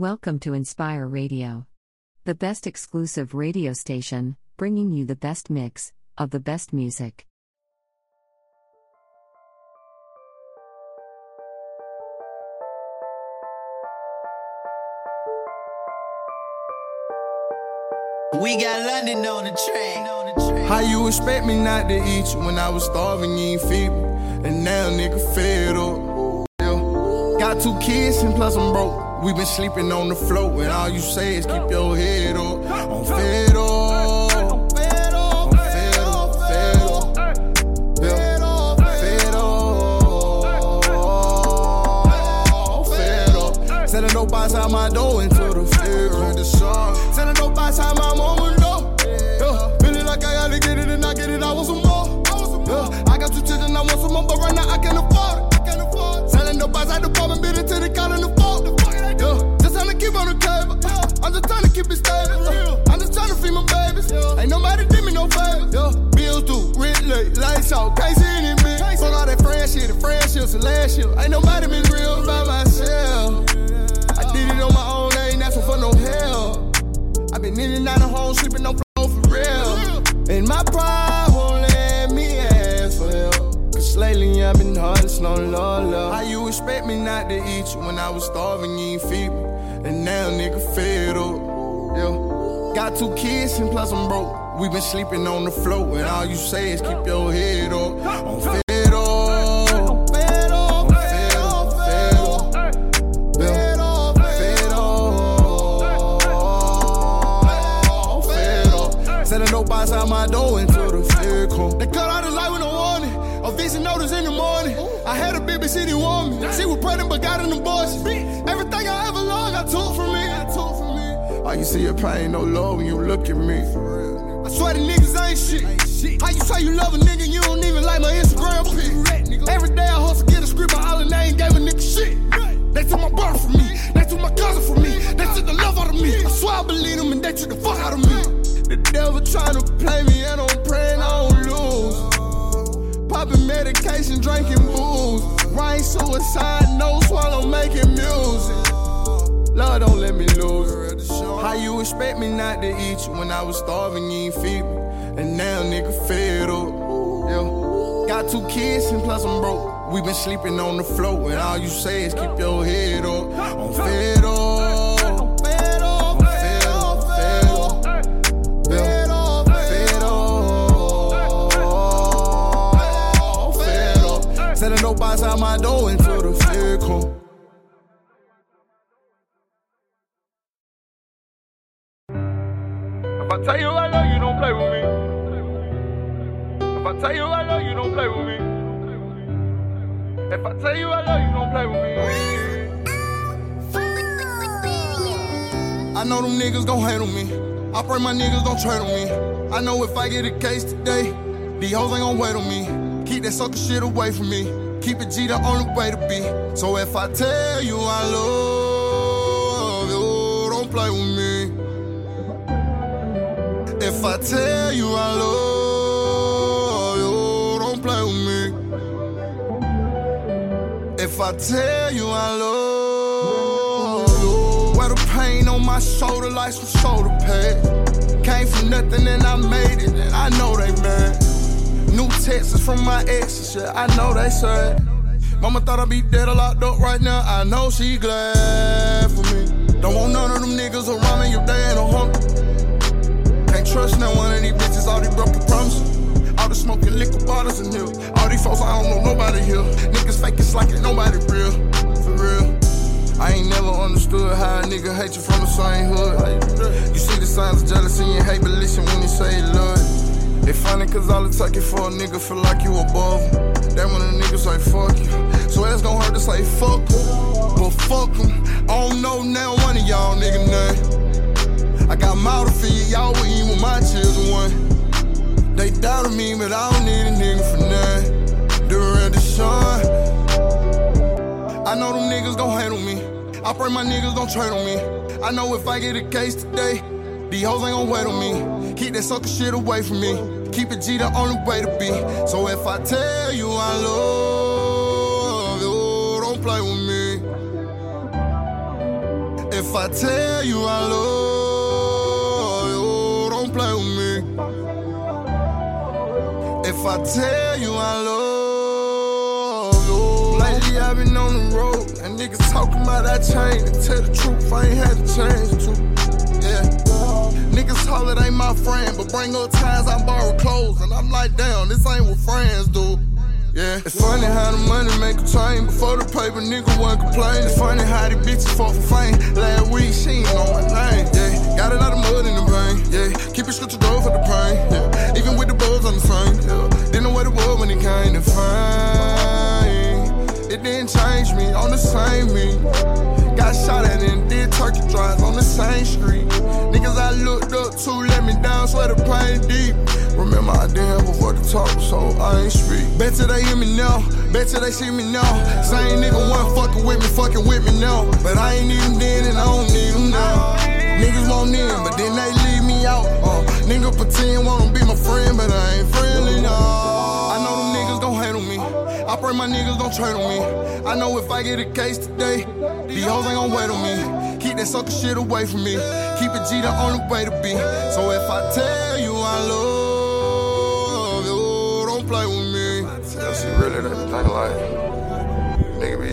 Welcome to Inspire Radio, the best exclusive radio station, bringing you the best mix of the best music. We got London on the track. How you expect me not to eat you when I was starving, you ain't feed me? And now nigga fed up. Got two kids and plus I'm broke. We been sleeping on the floor and all you say is keep your head up. I'm fed up. Fed up, fed up. Fed up. Fed up. Selling dope outside my door into the field. Selling dope outside my mama keep it stable. Uh. I'm just trying to feed my babies. Ain't nobody did me no favor. Bills due, rent late, lights out, can't see any me. Fuck all that friendship, and friendships and last year. Ain't nobody been real by myself. I did it on my own, I ain't asking for no help. i been in and out of home, sleeping on floor for real. And my pride won't let me ask for help. Cause lately I've been hard, it's no love, love. How you expect me not to eat you when I was starving, you ain't feed me? And now nigga fed up. Yeah. Got two kids and plus I'm broke. We been sleeping on the floor and all you say is keep your head up. I'm fed up. Up, fed up, fed up. Fed up, fed up, fed up. Selling dope outside my door into the fed come. They cut out the light with no warning. A vision notice in the morning. I had a baby city woman. She was pregnant but got an abortion. Everything I ever loved, I took from All you see is pain, no love when you look at me. I swear the niggas ain't shit. How you say you love a nigga, you don't even like my Instagram pic. Every day I hustle, get a script, but all and they ain't gave a nigga shit. They took my brother from me, they took my cousin from me, they took the love out of me. I swear I believe them and they took the fuck out of me. The devil trying to play me and I'm praying I don't lose. Popping medication, drinking booze. Rain suicide, no swallow, making music. Lord, don't let me lose. How you expect me not to eat you when I was starving, you ain't feed me? And now nigga fed up. Yeah. Got two kids and plus I'm broke. We been sleeping on the floor and all you say is keep your head up. I'm fed up. Up. Selling dope outside my door into the fed come. Know them niggas gon' on me. I pray my niggas don't trade on me. I know if I get a case today, these hoes ain't gon' wait on me. Keep that sucker shit away from me. Keep it G the only way to be. So if I tell you I love you, don't play with me. If I tell you I love you, don't play with me. If I tell you I love pain on my shoulder like some shoulder pads. Came from nothing and I made it, and I know they mad. New texts from my exes, yeah, I know they sad. Mama thought I'd be dead or locked up right now, I know she glad for me. Don't want none of them niggas around me if they ain't a humble. Can't trust no one of these bitches, all these broken promises. All the smoking liquor bottles in here. All these folks, I don't know nobody here. Niggas fake it's like it, nobody real. For real. I ain't never understood how a nigga hate you from the same hood. You see the signs of jealousy and hate, but listen when you say love. It funny cause all it take it for a nigga feel like you above him. Then when a nigga say fuck you. So it's gon' hurt to say fuck him. But fuck him. I don't know now one of y'all nigga name. I got mouth to feed, y'all eat with my children one. They doubted me, but I don't need a nigga for. The red the sun. I know them niggas gon' on me. I pray my niggas don't trade on me. I know if I get a case today, these hoes ain't gon' wait on me. Keep that sucker shit away from me. Keep it G the only way to be. So if I tell you I love you, don't play with me. If I tell you I love you, don't play with me. If I tell you I love lately I've been on the road and niggas talking about that chain. And tell the truth, I ain't had to change too. Yeah. Niggas holler ain't my friend, but bring up ties, I borrow clothes, and I'm like, damn, this ain't what friends do. Yeah, it's funny how the money make a change. Before the paper, nigga wasn't complain. It's funny how the bitches fought for fame. Last week, she ain't know my name. Yeah, got a lot of mud in the brain. Yeah, keep it scripture door for the pain. Yeah, even with the bulls on the frame. Yeah, didn't know what it was when it came to fame. It didn't change me on the same me. Got shot at and did turkey drives on the same street. Niggas I looked up to let me down, swear the pain deep. Remember I didn't word to talk, so I ain't speak. Bet they hear me now, bet they see me now. Same nigga one fucking with me, fucking with me now. But I ain't need then and I don't need them now. Niggas want in, but then they leave me out. Uh, nigga pretend wanna be my friend, but I ain't friendly now. I know them niggas gon' on me. I pray my niggas don't trade on me. I know if I get a case today, these hoes ain't gon' wait on me. Keep that sucker shit away from me. Keep it G the only way to be. So if I tell you I love you, don't play with me. Yeah, see, really, that thing like, nigga be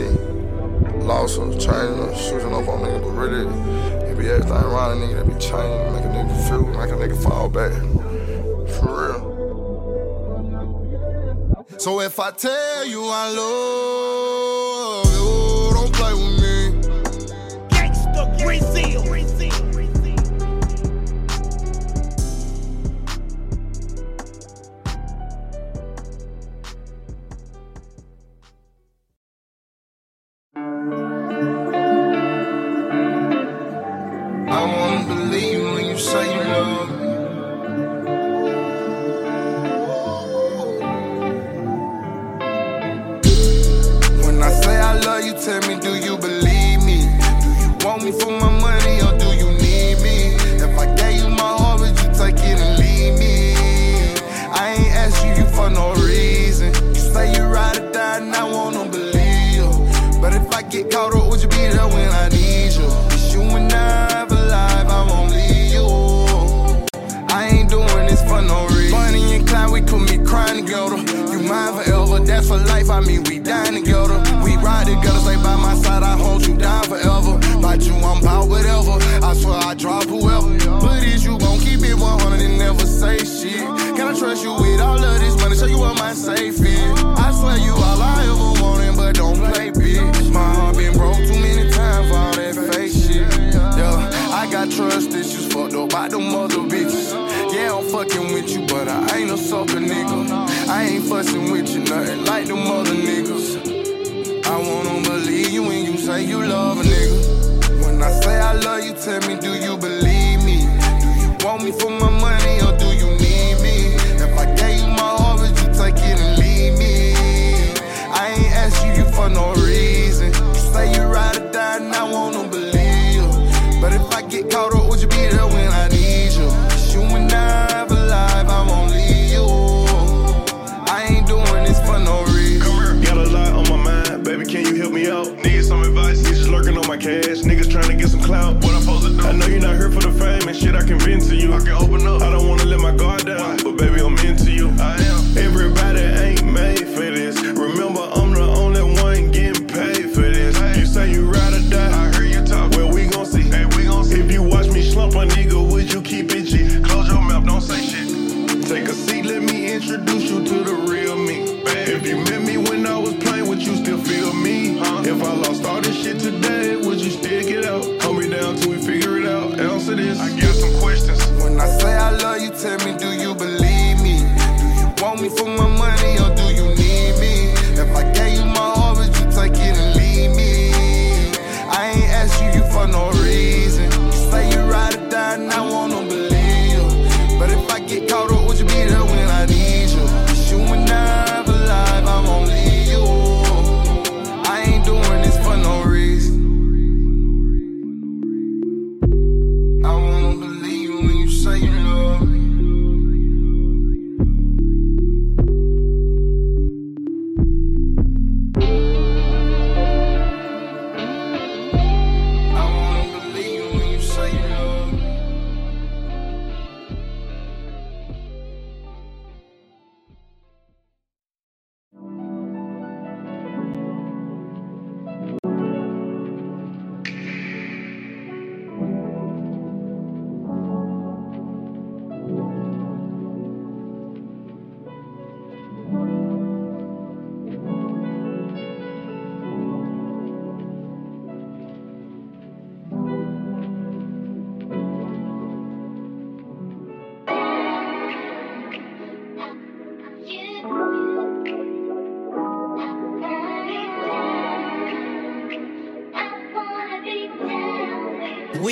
lost changing or shooting up on nigga, but really, be everything around a nigga that be changing, make a nigga confused, make a nigga fall back. For real. So if I tell you I love you, don't play with me. Gangsta Brazil.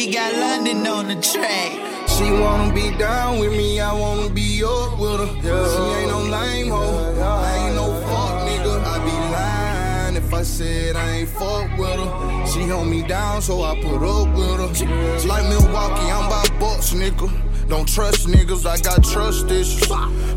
We got London on the track. She wanna be down with me, I wanna be up with her. She ain't no lame hoe, I ain't no fuck nigga. I be lying if I said I ain't fuck with her. She hold me down, so I put up with her. It's like Milwaukee, I'm by Bucks, nigga. Don't trust niggas, I got trust issues.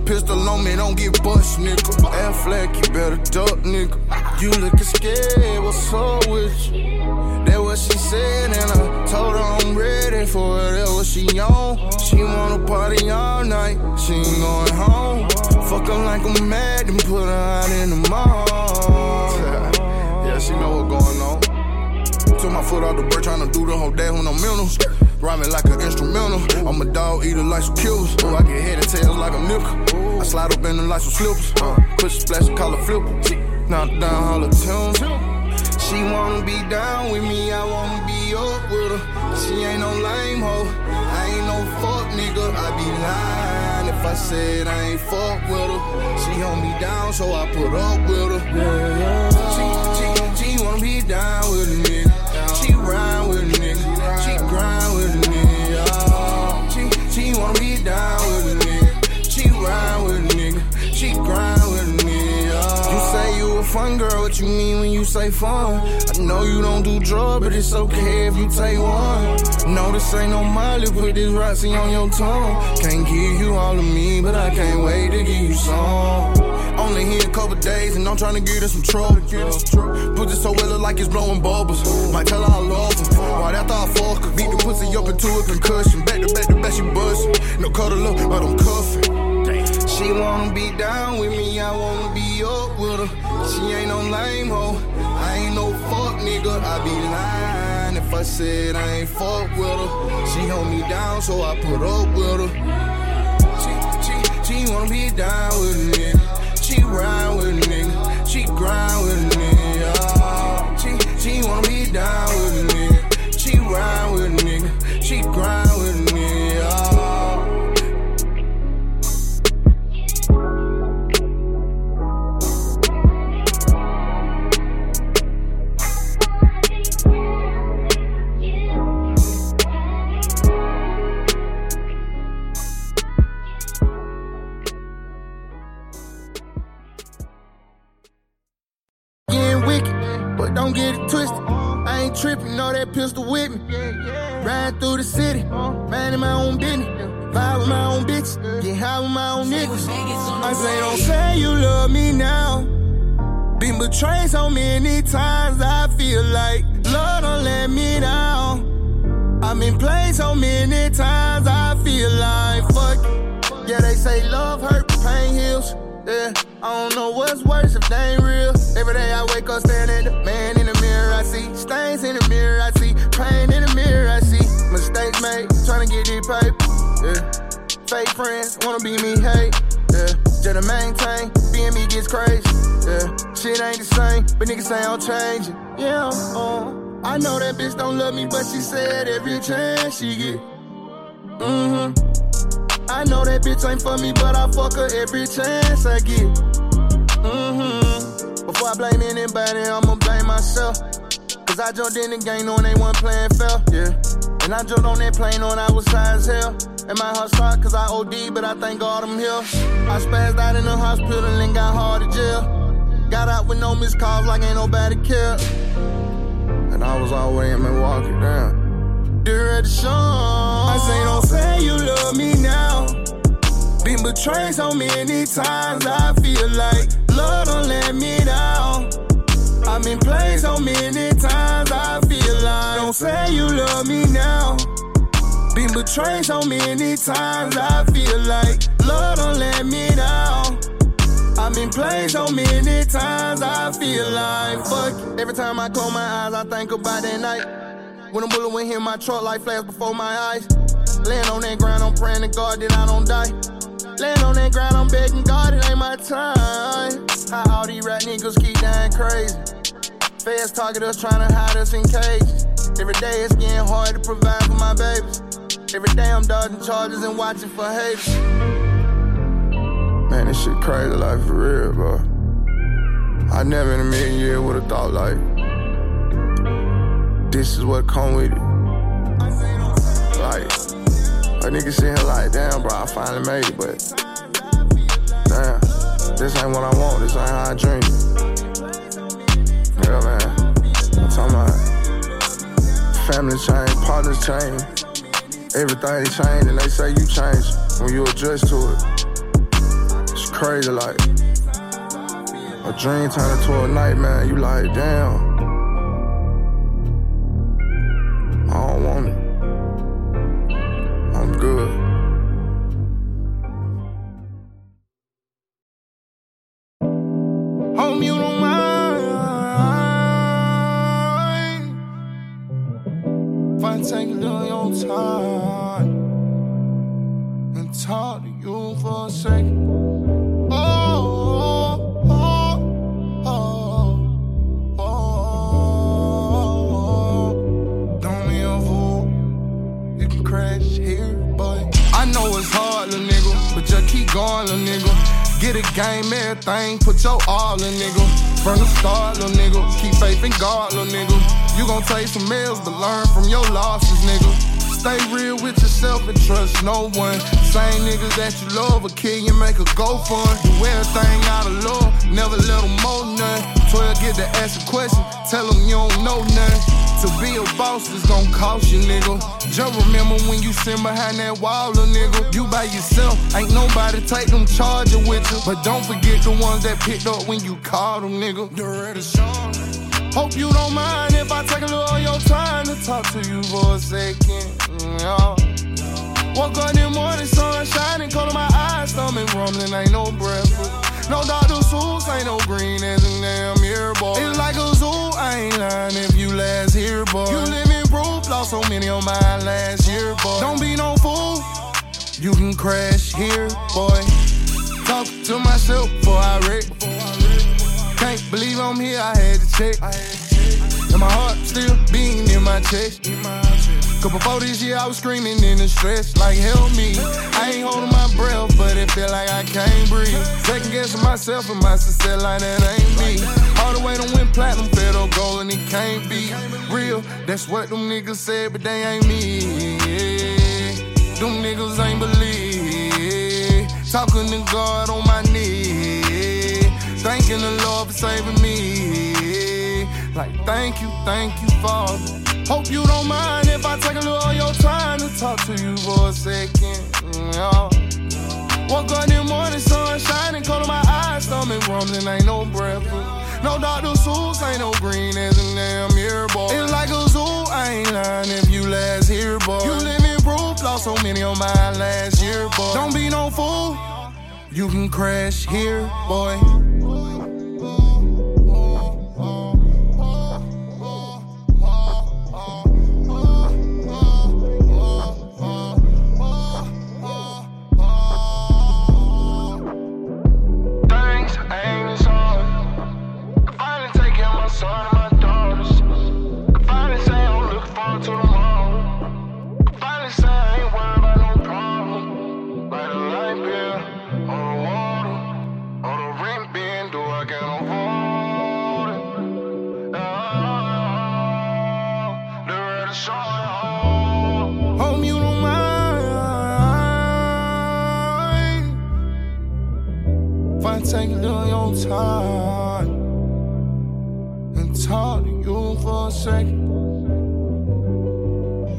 Pistol on me, don't get bust, nigga. Aflac, you better duck, nigga. You lookin' scared, what's up with you? That what she said, and I told her I'm ready for it. That what she on. She wanna party all night, she ain't going home. Fuck her like I'm mad and put her out in the mall. yeah, she know what's going on. Took my foot off the bird, tryna do the whole day with no mental. Rhyming like an instrumental. I'm a dog eater like some killers. Oh, I get head and tails like a nickel. I slide up in them like some slippers. Uh, push splash and call it flip. Knock down all the tunes. She wanna be down with me, I wanna up with her. She ain't no lame hoe, I ain't no fuck nigga. I be lying if I said I ain't fuck with her. She hold me down, so I put up with her. She, she, she wanna be down with a a fun girl, what you mean when you say fun? I know you don't do drugs, but it's okay if you take one. No, this ain't no Molly, put this Roxy on your tongue. Can't give you all of me, but I can't wait to give you some. Only here a couple days, and I'm trying to get in some trouble. Put this so well like it's blowing bubbles. Might tell her I love her. Right after I fuck her, beat the pussy up into a concussion. Back to back to back, she bustin'. No cuddle up, but I'm cuffing. She wanna be down with me, I wanna be up with her. She ain't no lame hoe, I ain't no fuck nigga. I be lying if I said I ain't fuck with her. She hold me down, so I put up with her. She, she, she wanna be down with nigga. She ride with a nigga. She grind with a nigga. She, she wanna be down with nigga. She ride with a nigga. She grind know that pistol with me. Riding through the city, man in my own business. Vibe with my own bitch, get high with my own niggas. I say, don't say you love me now. Been betrayed so many times, I feel like love don't let me down. I've been played so many times, I feel like fuck. Yeah, they say love hurt, pain heals. Yeah, I don't know what's worse if they ain't real. Every day I wake up the man see stains in the mirror. I see pain in the mirror. I see mistakes made, trying to get these paper. Yeah, fake friends wanna be me, hate. Yeah, just to maintain, being me gets crazy. Yeah, shit ain't the same, but niggas say I'm changing. Yeah, uh, I know that bitch don't love me, but she said every chance she get. Mm-hmm. I know that bitch ain't for me, but I fuck her every chance I get. Mm-hmm. Before I blame anybody, I'ma blame myself. Cause I jumped in the game knowing they wasn't playing fair. Yeah. And I jumped on that plane knowing I was high as hell. And my heart stopped cause I OD, but I thank God I'm here. I spazzed out in the hospital and got hard to jail. Got out with no missed calls like ain't nobody care. And I was way in Milwaukee, damn. Dear at the show. I say, don't say you love me now. Been betrayed so many times, I feel like love don't let me. I've been played so many times, I feel like don't say you love me now. Been betrayed so many times, I feel like love don't let me down. I've been played so many times, I feel like fuck. Every time I close my eyes, I think about that night. When a bullet went hit my truck, like flash before my eyes. Laying on that ground, I'm praying to God that I don't die. Laying on that ground, I'm begging God it ain't my time. How all these rat niggas keep dying crazy. Feds target us, trying to hide us in cages. Every day it's getting hard to provide for my babies. Every day I'm dodging charges and watching for haters. Man, this shit crazy like for real, bro. I never in a million years would have thought like this is what come with it. Like a nigga sitting here like, damn, bro, I finally made it, but damn, this ain't what I want. This ain't how I dream. Yeah, man. I'm talking about family change, partners change, everything change, and they say you change when you adjust to it. It's crazy, like a dream turn into a nightmare. You like, damn. Everything, put your all in, nigga. From the start, little nigga. Keep faith in God, little nigga. You gon' take some L's, but learn from your losses, nigga. Stay real with yourself and trust no one. Same niggas that you love will kill you, make a go fund. Do everything out of love, never let them mold none. 12 get to ask a question, tell them you don't know nothing. To be a boss is gon' cost you, nigga. Just remember when you sit behind that wall, little nigga. You by yourself, ain't nobody take them charging with you. But don't forget the ones that picked up when you called them, nigga. Hope you don't mind if I take a little of your time to talk to you for a second. Yeah. Woke up in the morning, sun shining, cold my eyes, stomach rumbling, ain't no breakfast. No Dr. Seuss, ain't no green as a damn. It's like a zoo, I ain't lying if you last here, boy. You living proof, lost so many on mine last year, boy. Don't be no fool, you can crash here, boy. Talk to myself before I wreck. Can't believe I'm here, I had to check. And my heart still beating in my chest. Cause before this year, I was screaming in the stress, like help me. I ain't holding my breath, but it feel like I can't breathe. Second guessing myself and my success, like that ain't me. All the way to win platinum, federal gold, and it can't be real. That's what them niggas said, but they ain't me. Them niggas ain't believe. Talking to God on my knees. Thanking the Lord for saving me. Like, thank you, thank you, Father. Hope you don't mind if I take a little of your time to talk to you for a second. Yeah. Woke up in the morning, sun shining, cold in my eyes, stomach rumbling, ain't no breakfast. No Dr. Seuss, ain't no green as a damn year, boy. It's like a zoo, I ain't lying if you last here, boy. You living proof, lost so many on mine last year, boy. Don't be no fool, you can crash here, boy. Second.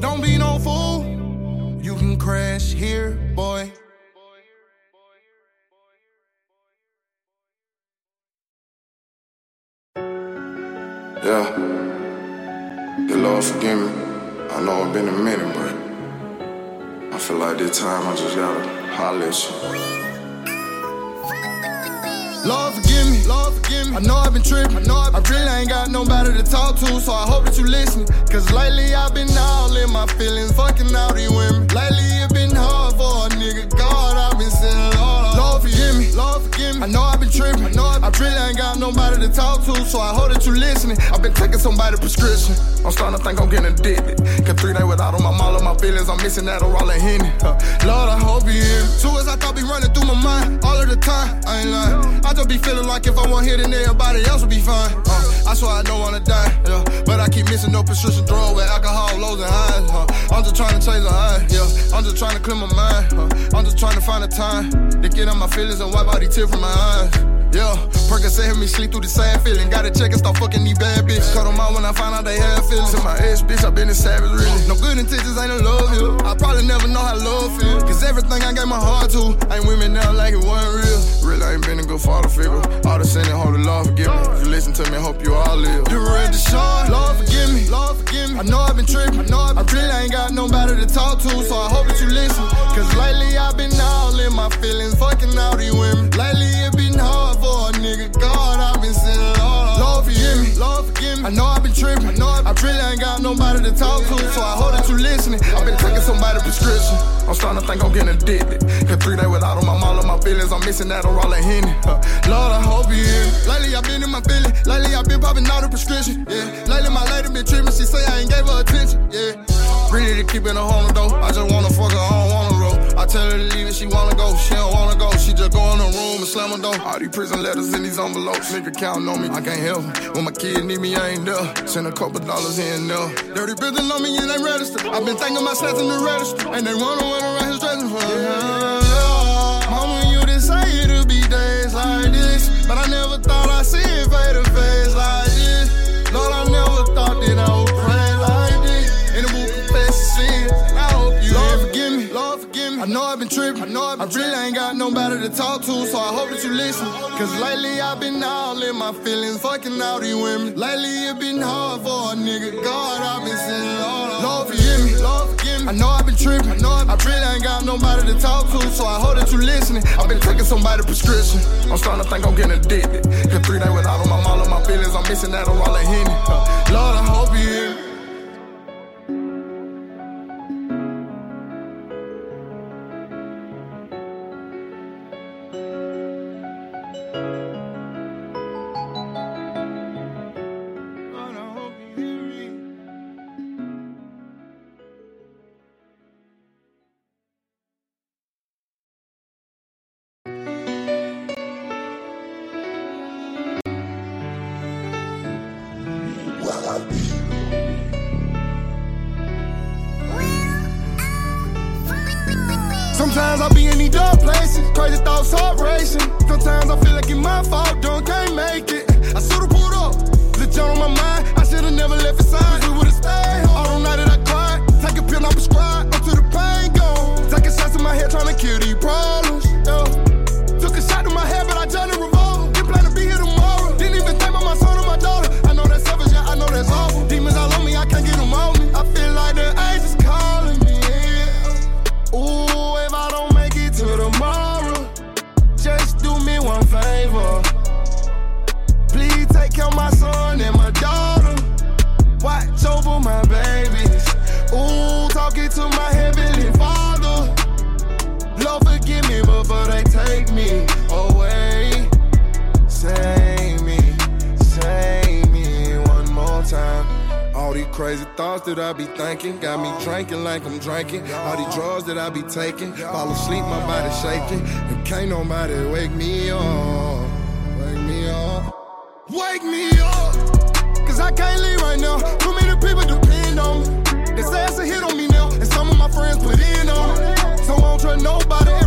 Don't be no fool, you can crash here, boy. Yeah. The Lord forgive me. I know it's been a minute, but I feel like this time I just gotta holler at you. Lord forgive me, Lord forgive me. I know I've been tripping, I know I've been I really ain't got nobody to talk to, so I hope that you listen. Cause lately I've been all in my feelings, fucking nobody to talk to, so I hope that you listening. I've been taking somebody's prescription. I'm starting to think I'm getting addicted. Cause three days without on my all of my feelings, I'm missing that or all Henny. Huh. Lord, I hope you hear me. Two as I thought be running through my mind all of the time. I ain't lying. I just be feeling like if I want here, then everybody else will be fine. Uh, I swear I don't wanna die, yeah. But I keep missing no prescription drug with alcohol, lows and highs. Huh. I'm just trying to change the high, yeah. I'm just trying to clear my mind. Huh? I'm just trying to find a time to get on my feelings and wipe out these tears from my eyes. Yeah, Percocet help me sleep through the sad feeling. Gotta check and start fucking these bad bitches. Cut them out when I find out they have feelings. And my ex bitch, I been a savage, really. No good intentions, ain't a love here. I probably never know how love feel. Cause everything I gave my heart to, ain't women now like it wasn't real. Really, I ain't been a good father figure. All the sin and holy Lord forgive me. If you listen to me, hope you all live. Derez De'Shon, Lord forgive me. Lord forgive me. I know I've been tripping. I know I've been I really ain't got nobody to talk to, so I hope that you listen. Cause lately I've been all in my feelings, fucking all these women. Lately it been hard for a nigga. God, I've been saying, Lord, Lord forgive me, Lord forgive me. I know I've been tripping, I know I really ain't got nobody to talk to, so I hope that you listening. I've been taking somebody's prescription. I'm starting to think I'm getting addicted. Cause three days without them, I'm all my feelings. I'm missing that or all that Henny. Lord, I hope you hear me. Lately I've been in my feelings. Lately I've been popping all the prescription. Yeah. Lately my lady been tripping. She say I ain't gave her attention. Yeah. Really to keep it a though. I just wanna fuck her, I don't wanna. I tell her to leave it, she wanna go. She don't wanna go. She just go in the room and slam her door. All these prison letters in these envelopes. Nigga counting on me, I can't help them. When my kid need me, I ain't there. Send a couple dollars in there. Dirty business on me, and they register. i been thinking about in the register. And they wanna run around his dressing for Mama, you didn't say it'll be days like this. But I never thought I'd see I know I've been tripping. I know I've been I really ain't got nobody to talk to, so I hope that you listen. Cause lately I've been all in my feelings, fucking all these women. Lately it been hard for a nigga. God, I've been saying, Lord, Lord, forgive me. Lord, forgive me. I know I've been tripping. I know I really ain't got nobody to talk to, so I hope that you listening. I've been taking somebody's prescription. I'm starting to think I'm getting addicted. Cause three days I'm all of my feelings. I'm missing that or all the Henny. Lord, I hope you hear me. Got me drinking like I'm drinking. All these drugs that I be taking, fall asleep, my body shaking, and can't nobody wake me up. Wake me up. Wake me up, cause I can't leave right now. Too many people depend on me. They say it's a hit on me now, and some of my friends put in on it. So I don't trust nobody.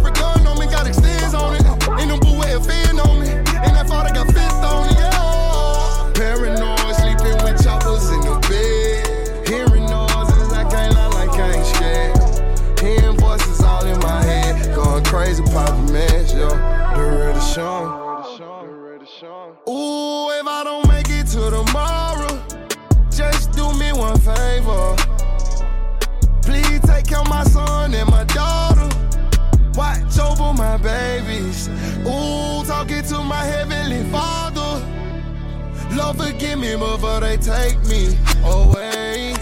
Forgive me before they take me away.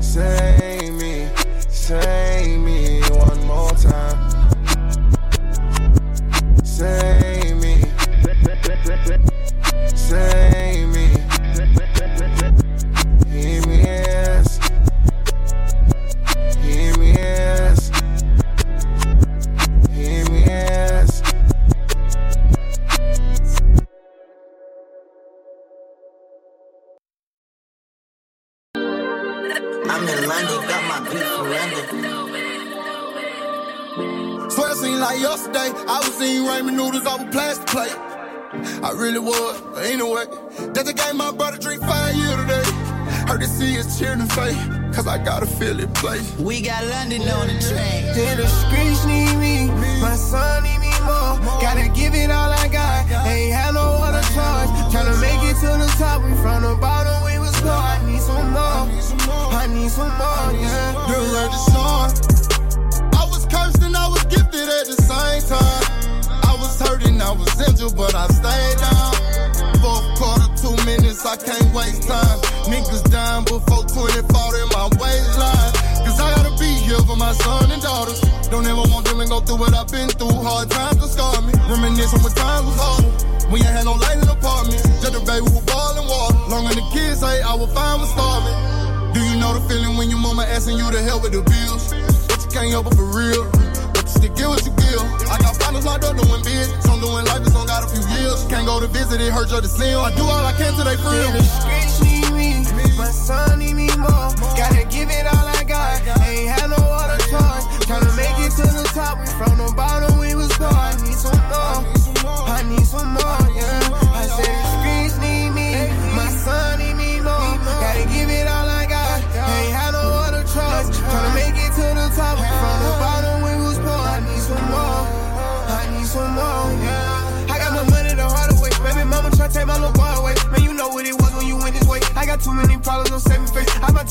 Save me, save me ramen noodles off a plastic plate. I really was, but anyway. That's the game my brother drink five years today. Heard to see his cheering face, cause I gotta feel it play. We got London on the track. Then the streets need me, my son need me more. Gotta give it all I got, ain't had no other choice. Tryna make it to the top, we from the bottom, we was poor. I need some more, I need some more, yeah. You heard the song. I was cursed and I was gifted at the same time. I was injured, but I stayed down. Fourth quarter, two minutes, I can't waste time. Niggas dying before 20 fought in my waistline. Cause I gotta be here for my son and daughters. Don't ever want them to go through what I've been through. Hard times to scar me. Reminiscing when times was harder. We ain't had no light in the apartment. Just a baby who boiling water. Long as the kids say I was fine with starving. Do you know the feeling when your mama asking you to help with the bills? But you can't help it for real. You get what you give. I got finals locked up doing big. Some doing life, some got a few years. Can't go to visit, it hurt your to 'em. I do all I can till they. Then the streets need me, my son need me more. Gotta give it all I got, ain't had no other choice. Tryna make it to the top, we from the bottom,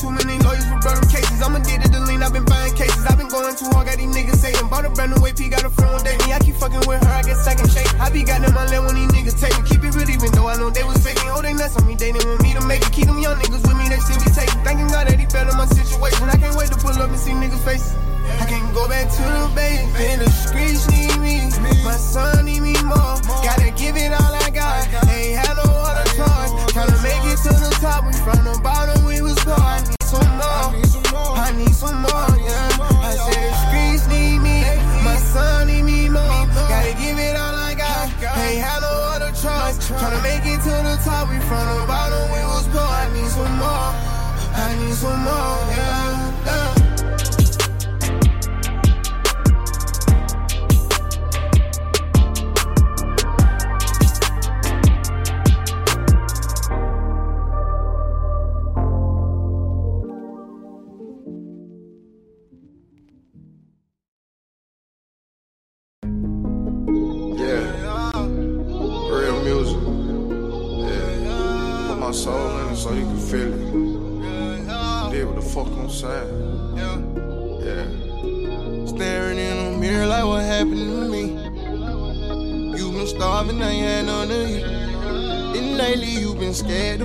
too many lawyers for brother cases. I'm addicted to lean, I've been buying cases. I've been going too hard, got these niggas saying. Bought a brand new AP, got a friend day. Me, I keep fucking with her, I get second shake. I be got them my leg when these niggas take me. Keep it real, even though I know they was faking. Oh, they nuts on me, they didn't want me to make it. Keep them young niggas with me, they still be taking. Thanking God that he fell in my situation. I can't wait to pull up and see niggas' faces. I can't go back to the base. And the streets need me. My son need me more. Gotta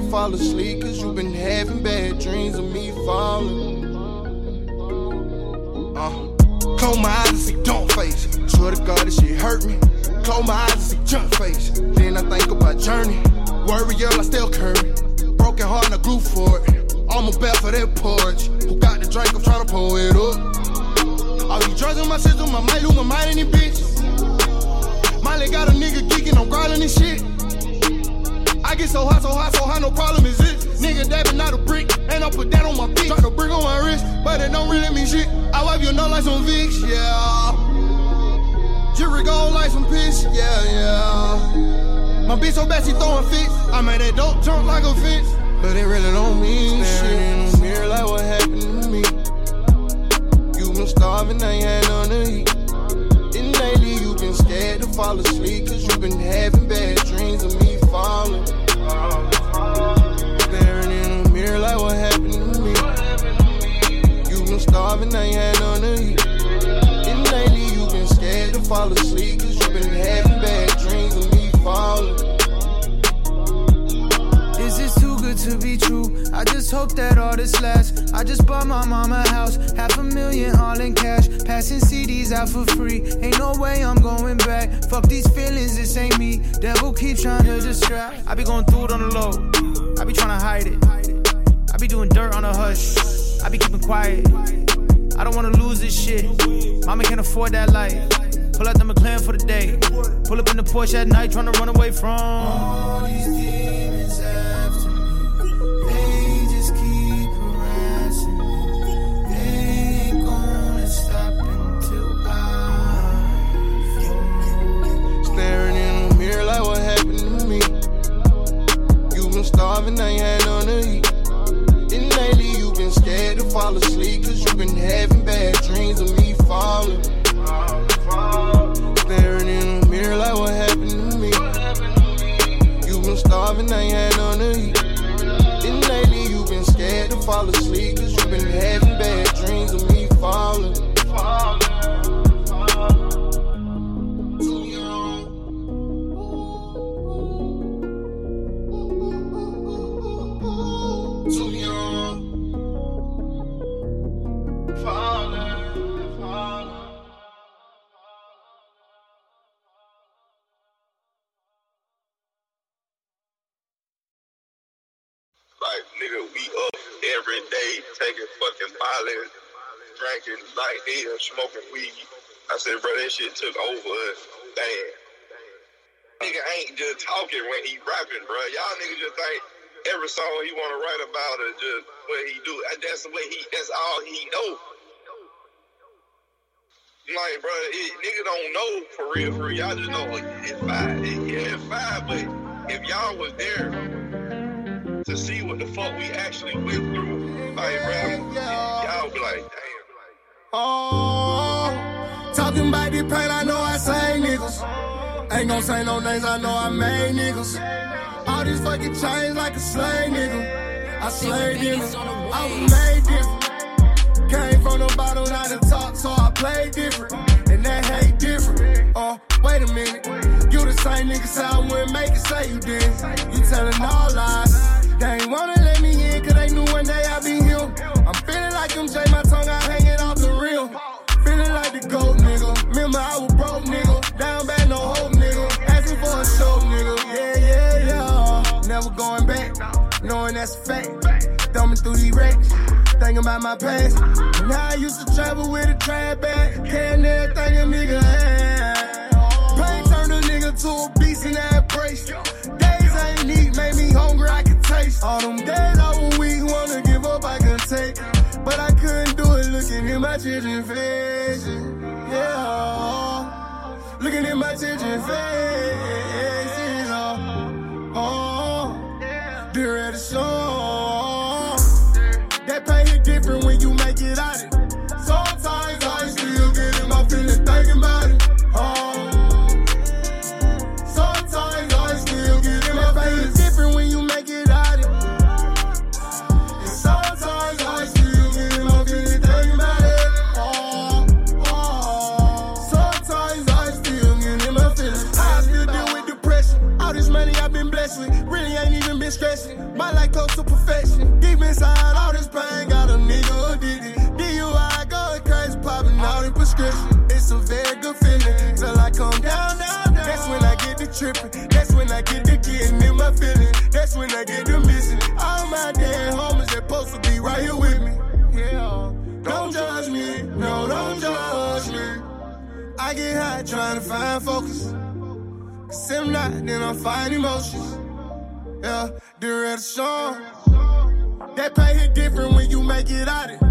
to fall asleep Cause you been having bad dreams of me falling. Uh, close my eyes and see don't face. Swear to God this shit hurt me. Close my eyes and see junk face. Then I think about journey. Warrior, I still curry Broken heart and I grew for it. I'm a bad for that porch. Who got the drink, I'm tryna pull it up. All these drugs in my system, I lose my mind in this bitch Miley got a nigga geeking, I'm grinding this shit I get so hot, so hot, so hot, no problem is this. Nigga dabbing out a brick, and I put that on my bitch. Drop a brick on my wrist, but it don't really mean shit. I wipe your nose like some Vicks, yeah. Jewelry gold like some piss, yeah, yeah. My bitch so bad she throwing fits. I made that dope jump like a fence, but it really don't mean shit. in the mirror like what happened to me. You been starving, I ain't had none to eat. And lately you been scared to fall asleep Cause you been having bad dreams of me falling. Staring in the mirror like what happened to me. You been starving, I ain't had none to eat And lately you been scared to fall asleep I just hope that all this lasts. I just bought my mama a house, half a million all in cash. Passing CDs out for free. Ain't no way I'm going back. Fuck these feelings, this ain't me. Devil keep trying to distract. I be going through it on the low. I be trying to hide it. I be doing dirt on the hush. I be keeping quiet. I don't wanna lose this shit. Mama can't afford that life. Pull out the McLaren for the day. Pull up in the Porsche at night, trying to run away from all these haven't, I ain't had none of. And lately you been scared to fall asleep, cause you been having bad dreams of me falling. Staring in the mirror like what happened to me. You been starving, I ain't had none of you. And lately you been scared to fall asleep, cause you been having bad dreams of me falling. Smoking weed. I said, bro, that shit took over us. Damn. Nigga ain't just talking when he rapping, bro. Y'all niggas just think every song he want to write about is just what he do. That's the way he. That's all he know. Like, bro, it, nigga don't know for real, for real. Y'all just know it's five. It, yeah, it's five. But if y'all was there to see what the fuck we actually went through, like, bro, Oh, talking about the pain, I know I say niggas. Ain't gon' say no names, I know I made niggas. All these fucking chains like a slave nigga. I slay niggas. I was made different. Came from the bottom, not the top, so I play different. And that hate different. Oh, wait a minute. You the same nigga say I wouldn't make it, say you did. You telling all lies. They ain't wanna that's a fact. Thumbing through these wrecks. Thinking about my past. And I used to travel with a trap bag. Carrying everything a nigga had. Pain turned a nigga to a beast in that brace. Days I ain't eat, made me hungry, I could taste. All them days I was weak, wanna give up, I could take. But I couldn't do it looking in my children's faces. Yeah. Looking in my children's faces. Oh, oh. Dear at the song. That pain hit different when you make it out of it. My life close to perfection. Deep inside, all this pain got a nigga addicted. DUI going crazy, popping out in prescription. It's a very good feeling till I come down, down. That's when I get the tripping. That's when I get the getting in my feelings. That's when I get the missing. All my dead homies that supposed to be right here with me. Yeah, don't judge me. No, don't judge me. I get high trying to find focus. Cause if not, then I'm fighting emotions. Yeah, Derez De'Shon. That pain hit different when you make it out of it.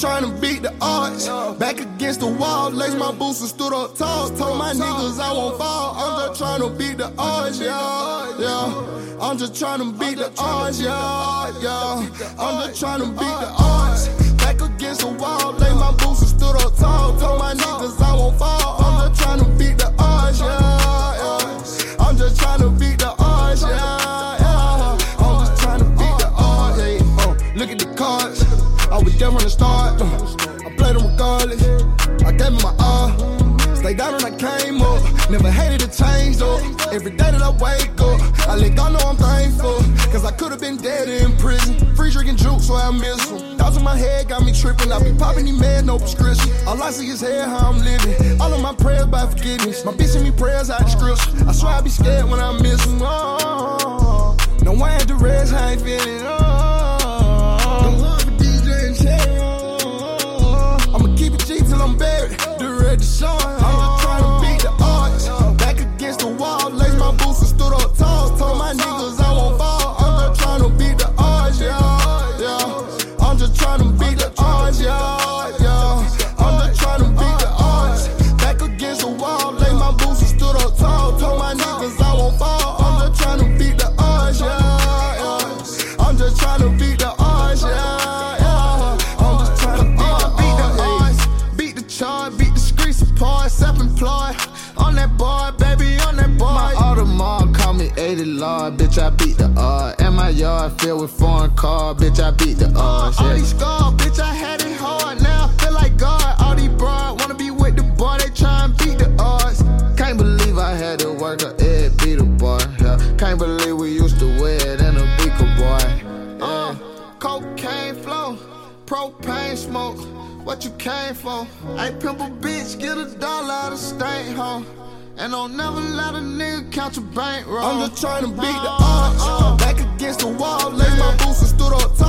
Trying to beat the odds. Back against the wall, lace my boots and stood up tall. Told my niggas I won't fall. I'm just trying to beat the odds, yeah, yeah. I'm just trying to beat the odds, yeah, yeah. I'm just trying to beat the odds. Back against the wall, lay my boots and stood up tall. Told my niggas I won't fall. I'm just trying to beat the odds, yeah, yeah. I'm just trying to beat the odds, yeah. From the start. Uh, I played them regardless. I gave them my all. Stay down when I came up. Never hated a change though. Every day that I wake up, I let God know I'm thankful. Cause I could have been dead in prison. Free drinking juice, so I miss them. Thoughts in my head got me tripping. I be popping these meds, no prescription. All I see is hair, how I'm living. All of my prayers by forgiveness. My bitch send me prayers out the scripture. I swear I be scared when I miss them. Oh, no, I ain't rest, I ain't feeling. Oh, I beat the odds. Yeah. All these scars, bitch, I had it hard. Now I feel like God. All these broad wanna be with the boy, they try and beat the odds. Can't believe I had to work a Ed beat the boy. Yeah. Can't believe we used to wear it in a beaker boy. Yeah. Uh, cocaine flow, propane smoke. What you came for? I pimp a bitch, get a dollar out of stank home. And don't never let a nigga count your bankroll. I'm just trying to beat the odds. Uh, uh, back against the wall, lace my boots and stood up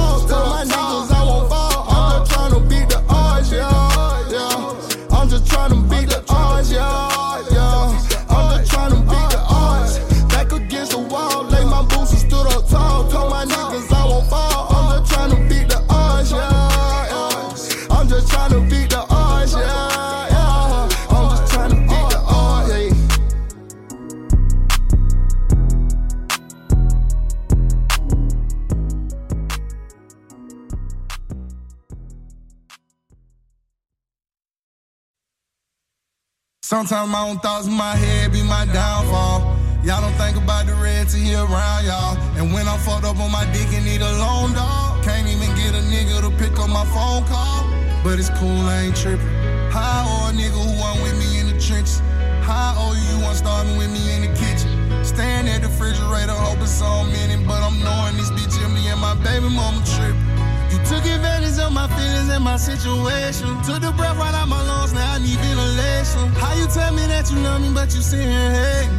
own thoughts in my head be my downfall. Y'all don't think about the red till he around y'all. And when I'm fucked up on my dick and need a loan dog, can't even get a nigga to pick up my phone call. But it's cool, I ain't tripping. How old a nigga who want with me in the trenches? How old you want starving with me in the kitchen? Stand at the refrigerator, hoping some minute, but I'm knowing this bitch me and my baby mama tripping. My situation. Took the breath right out my lungs, now I need ventilation. How you tell me that you love me, but you sit here hating?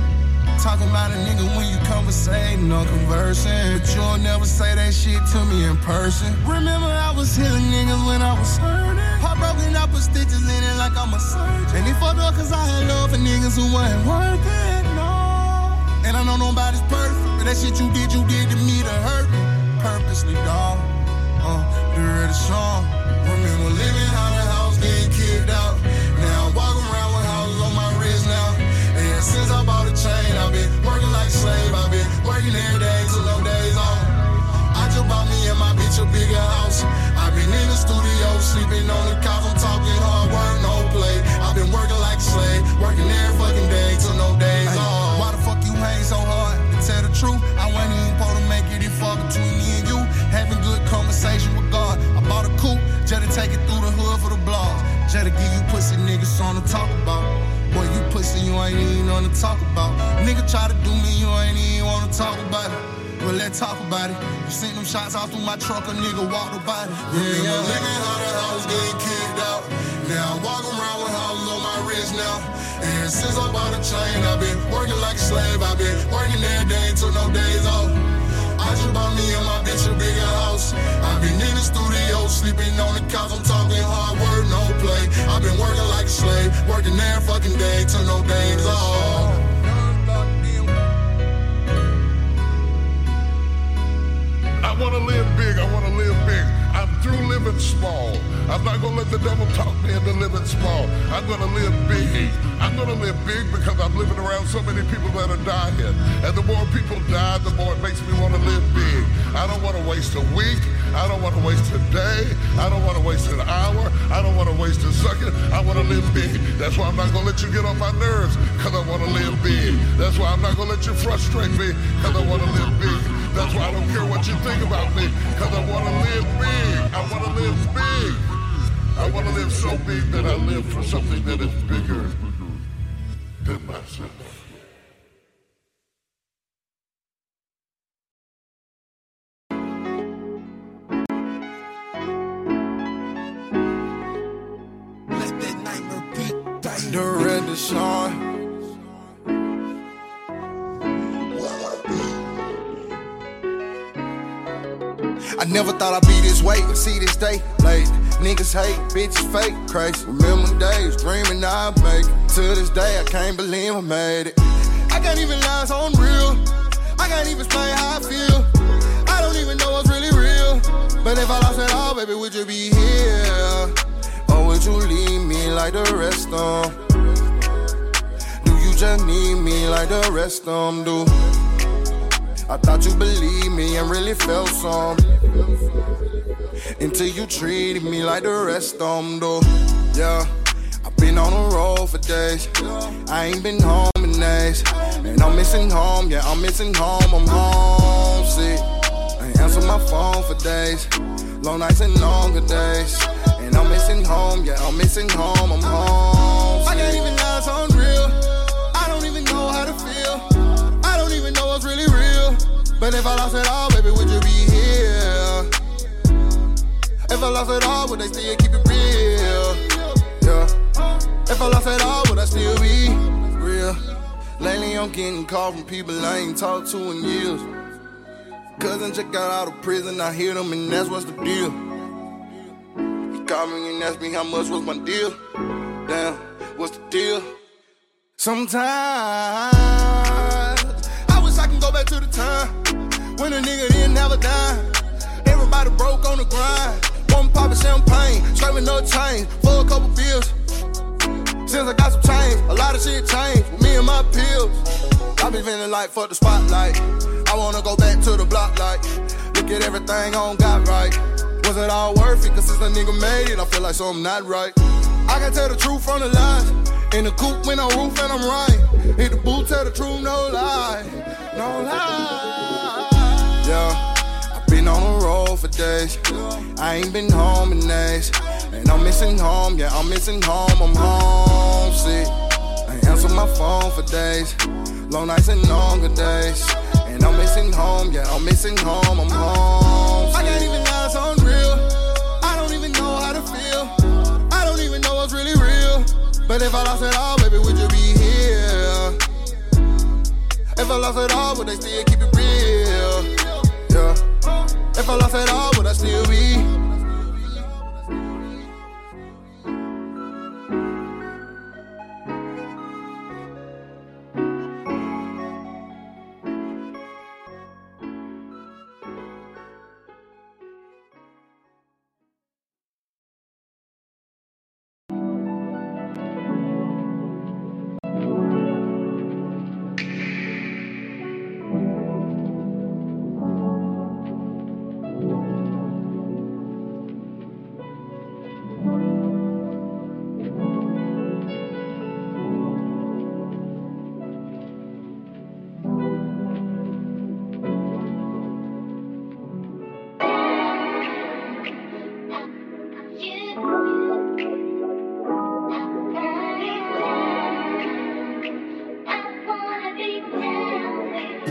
Talking about a nigga when you conversating or conversing. But you'll never say that shit to me in person. Remember, I was healing niggas when I was hurting. Heartbroken, I put stitches in it like I'm a surgeon. And it fucked up cause I had love for niggas who wasn't worth it, no. And I know nobody's perfect, but that shit you did, you did to me to hurt me. Purposely, dog. Uh, Derez De'Shon. On the couch. I'm talking hard work, no play. I've been working like a slave, working every fucking day till no days off. Why the fuck you hang so hard? To tell the truth, I wasn't even supposed to make it fuck between me and you. Having good conversation with God. I bought a coupe just to take it through the hood for the blogs. Just to give you pussy niggas something to talk about. Boy, you pussy, you ain't even on to talk about. Nigga try to do me, you ain't even wanna talk about it. Well, let's talk about it. You sent them shots out through my truck, a nigga walked about it. Yeah, yeah. Living how the house getting kicked out. Now I'm walking around with houses on my wrist now. And since I bought a chain, I've been working like a slave. I've been working every day till no days off. I just bought me and my bitch a bigger house. I've been in the studio, sleeping on the couch. I'm talking hard work, no play. I've been working like a slave, working every fucking day till no days off. Want to live big. I want to live big. I'm through living small. I'm not going to let the devil talk me into living small. I'm going to live big. I'm going to live big because I'm living around so many people that are dying. And the more people die, the more it makes me want to live big. I don't want to waste a week. I don't want to waste a day. I don't want to waste an hour. I don't want to waste a second. I want to live big. That's why I'm not going to let you get on my nerves because I want to live big. That's why I'm not going to let you frustrate me because I want to live big. That's why I don't care what you think about me, because I want to live big. I want to live big. I want to live so big that I live for something that is bigger than myself. Derez De'Shon. I never thought I'd be this way. But see this day, late. Niggas hate, bitches fake, crazy. Remember days, dreaming I'd make it. To this day, I can't believe I made it. I can't even lie, so I'm real. I can't even explain how I feel. I don't even know what's really real. But if I lost it all, baby, would you be here? Or would you leave me like the rest of 'em? Do you just need me like the rest of 'em do? I thought you believed me and really felt some. Until you treated me like the rest of 'em do. Yeah. I've been on the road for days. I ain't been home in days. And I'm missing home, yeah, I'm missing home, I'm homesick. I ain't answer my phone for days. Long nights and longer days. And I'm missing home, yeah, I'm missing home, I'm home. But if I lost it all, baby, would you be here? If I lost it all, would they still keep it real? Yeah. If I lost it all, would I still be real? Lately, I'm getting calls from people I ain't talked to in years. Cousin just got out of prison, I hear them, and that's what's the deal. He called me and asked me how much was my deal. Damn, what's the deal? Sometimes can go back to the time when a nigga didn't have a dime. Everybody broke on the grind. One pop of champagne, with no chain, for a couple bills. Since I got some change, a lot of shit changed with me and my pills. I been feeling like fuck the spotlight. I wanna go back to the block like look at everything on got right. Was it all worth it? Cause since the nigga made it, I feel like something not right. I can tell the truth from the lies. In the coop when I'm roof and I'm right. Hit the boot, tell the truth, no lie. No lie. Yeah. I've been on the road for days. I ain't been home in days. And I'm missing home, yeah, I'm missing home, I'm homesick. I answer my phone for days. Long nights and longer days. And I'm missing home, yeah, I'm missing home, I'm home. I can't even lie, it's unreal. I But if I lost it all, baby, would you be here? If I lost it all, would they still keep it real? Yeah. If I lost it all, would I still be?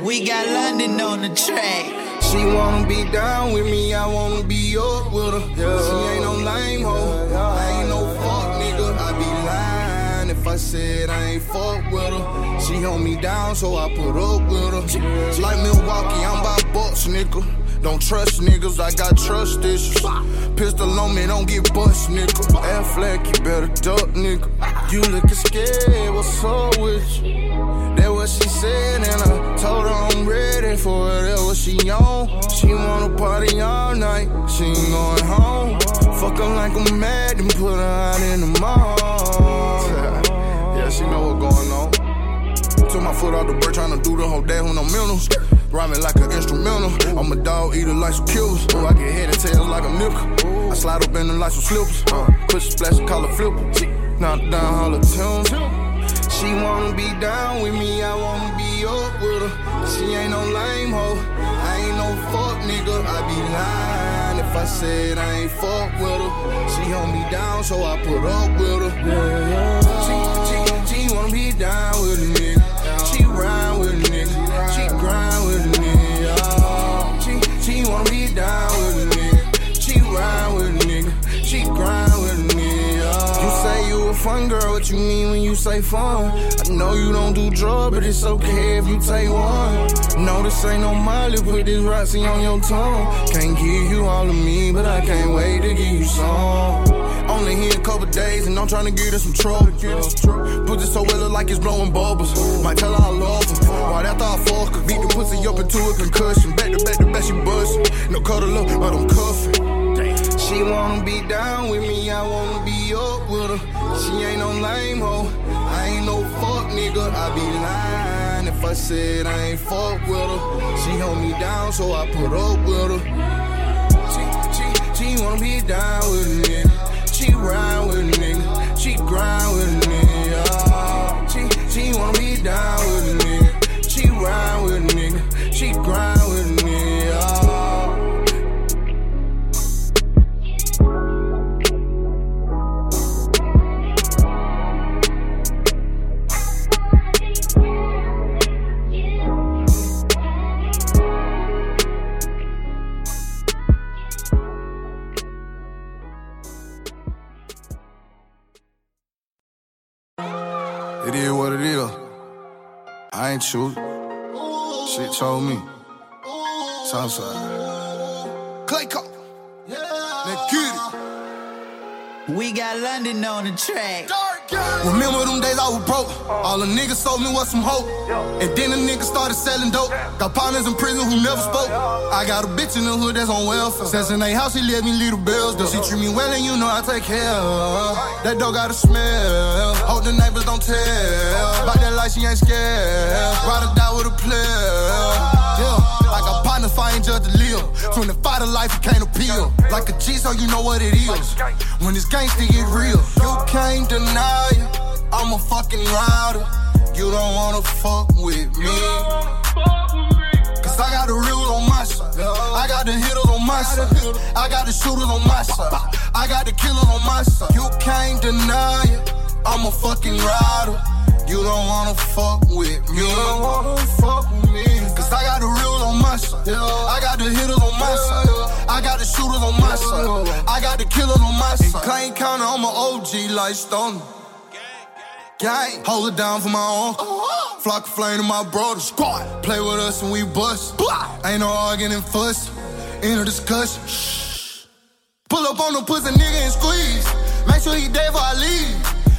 We got London on the track. She wanna be down with me, I wanna be up with her. She ain't no lame hoe, I ain't no fuck nigga. I be lying if I said I ain't fuck with her. She hold me down, so I put up with her. She like Milwaukee, I'm by Bucks, nigga. Don't trust niggas, I got trust issues. Pistol on me, don't get bust, nigga. Aflac, you better duck, nigga. You lookin' scared, what's up with you? That what she said, and I told her I'm ready for it. That what she on. She wanna party all night, she ain't going home. Fuck her like I'm mad and put her out in the mall. Yeah, she know what's going on. Took my foot off the bird, tryna do the whole day with no minerals. Rhyming like an instrumental. I'm a dog eater like some killers. Ooh, I get head and tails like a nickel. I slide up in them like some slippers. Uh, Push a splash and call it flipper. Knock down all the tunes. She wanna be down with me, I wanna be up with her. She ain't no lame hoe, I ain't no fuck nigga. I be lying if I said I ain't fuck with her. She hold me down, so I put up with her. Yeah, yeah. She, she, she wanna be down with a nigga. She ride with a nigga. She grind with a nigga. She, she wanna be down fun girl, what you mean when you say fun? I know you don't do drugs, but it's okay if you take one. No, this ain't no Molly, put this Roxy on your tongue. Can't give you all of me, but I can't wait to give you some. Only here a couple days, and I'm trying to get in some trouble. Pussy so well look like it's blowing bubbles. Might tell her I love her. Right after I fuck her, beat the pussy up into a concussion. Back to back to back, she bustin'. No cuddle up, but I'm cuffing. She wanna be down with me, I wanna be up with her. She ain't no lame hoe. I ain't no fuck nigga. I be lying if I said I ain't fuck with her. She hold me down, so I put up with her. She, she, she wanna be down with me. She ride with a nigga. She grind with me. nigga. She, she wanna be down with me. Ain't choose. Shit told me. Southside. Clay Cop. Let's get it. We got London on the track. Remember them days I was broke? All the niggas sold me was some hope. And then the niggas started selling dope. Got partners in prison who never spoke. I got a bitch in the hood that's on welfare. Says in their house, she let me the bills though. She treat me well and you know I take care of her. That dog got a smell. Hope the neighbors don't tell. About that life, she ain't scared. Ride or die with a player. Yeah, I got partners fighting just to live. From the fight of life, you can't appeal. Like a G, so you know what it is. When it's gangsta, get real. You can't deny it. I'm a fucking rider. You don't wanna fuck with me. Cause I got the real on my side. I got the hitters on my side. I got the shooters on my side. I got the killers on my side. You can't deny it. I'm a fucking rider. You don't wanna fuck with me. You don't wanna fuck with me. Cause I got the real on my side. I got the hitters on my side. I got the shooters on my side. I got the killers on my side. Claim counter, I'm an OG like Stone. Gang, hold it down for my own. Flock of flame to my brother. Squad, play with us and we bust. Ain't no arguing and fuss. In a discussion. Shh. Pull up on the pussy nigga and squeeze. Make sure he dead before I leave.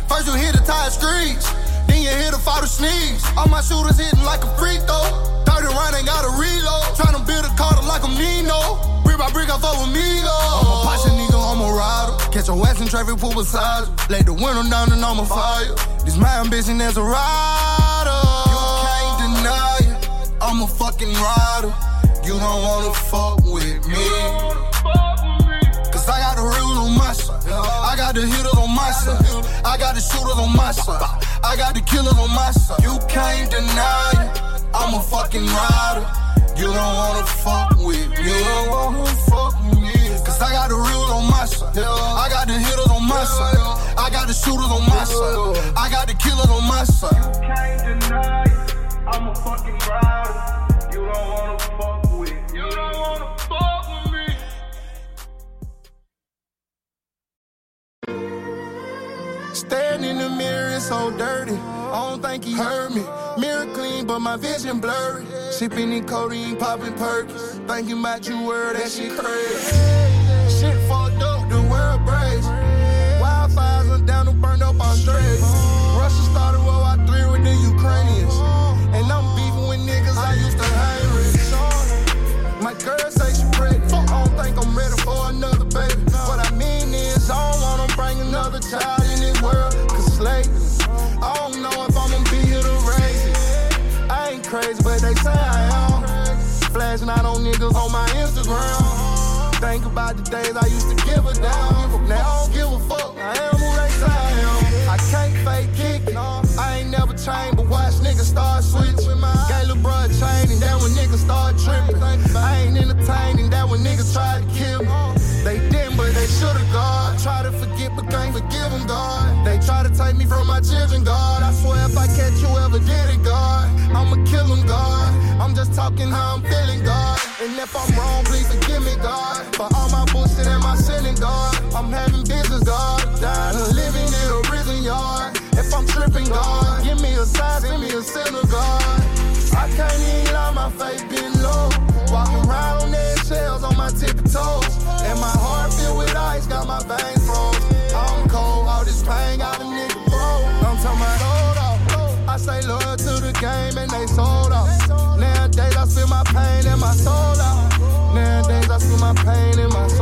First you hit the tire screech. Then you hit the father sneeze. All my shooters hitting like a free throw. 30 round ain't got a reload. Tryna build a Carter like a Nino. Brick by brick, I fuck with me though. I'm a Pasha nigga, I'm a rider. Catch a West in traffic, pull beside you. Lay the window down and I'm a fire. This my ambition as a rider. You can't deny it. I'm a fucking rider. You don't wanna fuck with me. Cause I got the real on my side. I got the hitters on my side. I got the shooters on my side. I got the killers on my side. You can't deny it. I'm a fucking rider. You don't wanna fuck with me. You don't wanna fuck with me. Cause I got the real on my side. I got the hitters on my side. I got the shooters on my side. I got the killers on my side. You can't deny it. I'm a fucking rider. You don't wanna fuck with me. You don't wanna fuck Staring in the mirror, it's so dirty. I don't think he heard me. Mirror clean, but my vision blurry. Sipping in codeine, popping perks. Thinking about you, word, that shit crazy. Shit fucked up, the world breaks. Wildfires are down to burn up our streets. Russia started World War III with the Ukrainians. And I'm beefing with niggas I used to hang with. My girl say she pregnant. I don't think I'm ready for another baby. What I mean is, I don't wanna bring another child crazy, but they say I am. Flashing out on niggas on my Instagram. Think about the days I used to give a damn. Now I don't give a fuck. I am who they say I am. I can't fake kick. I ain't never changed, but watch niggas start switching. Gay little bruh talking how I'm feeling, God. And if I'm wrong, please forgive me, God. For all my bullshit and my sinning, God. I'm having business, God. Dying living in a prison yard. If I'm tripping, God, give me a sign, send me a sinner, God. I can't even lie, my faith been low. Walking around on eggshells on my tippy toes. And my heart filled with ice, got my veins froze. I'm cold, all this pain got a nigga broke. I'm talking about. I say loyal to the game and they sold out. Pain and my soul out. Nowadays I feel my pain and my soul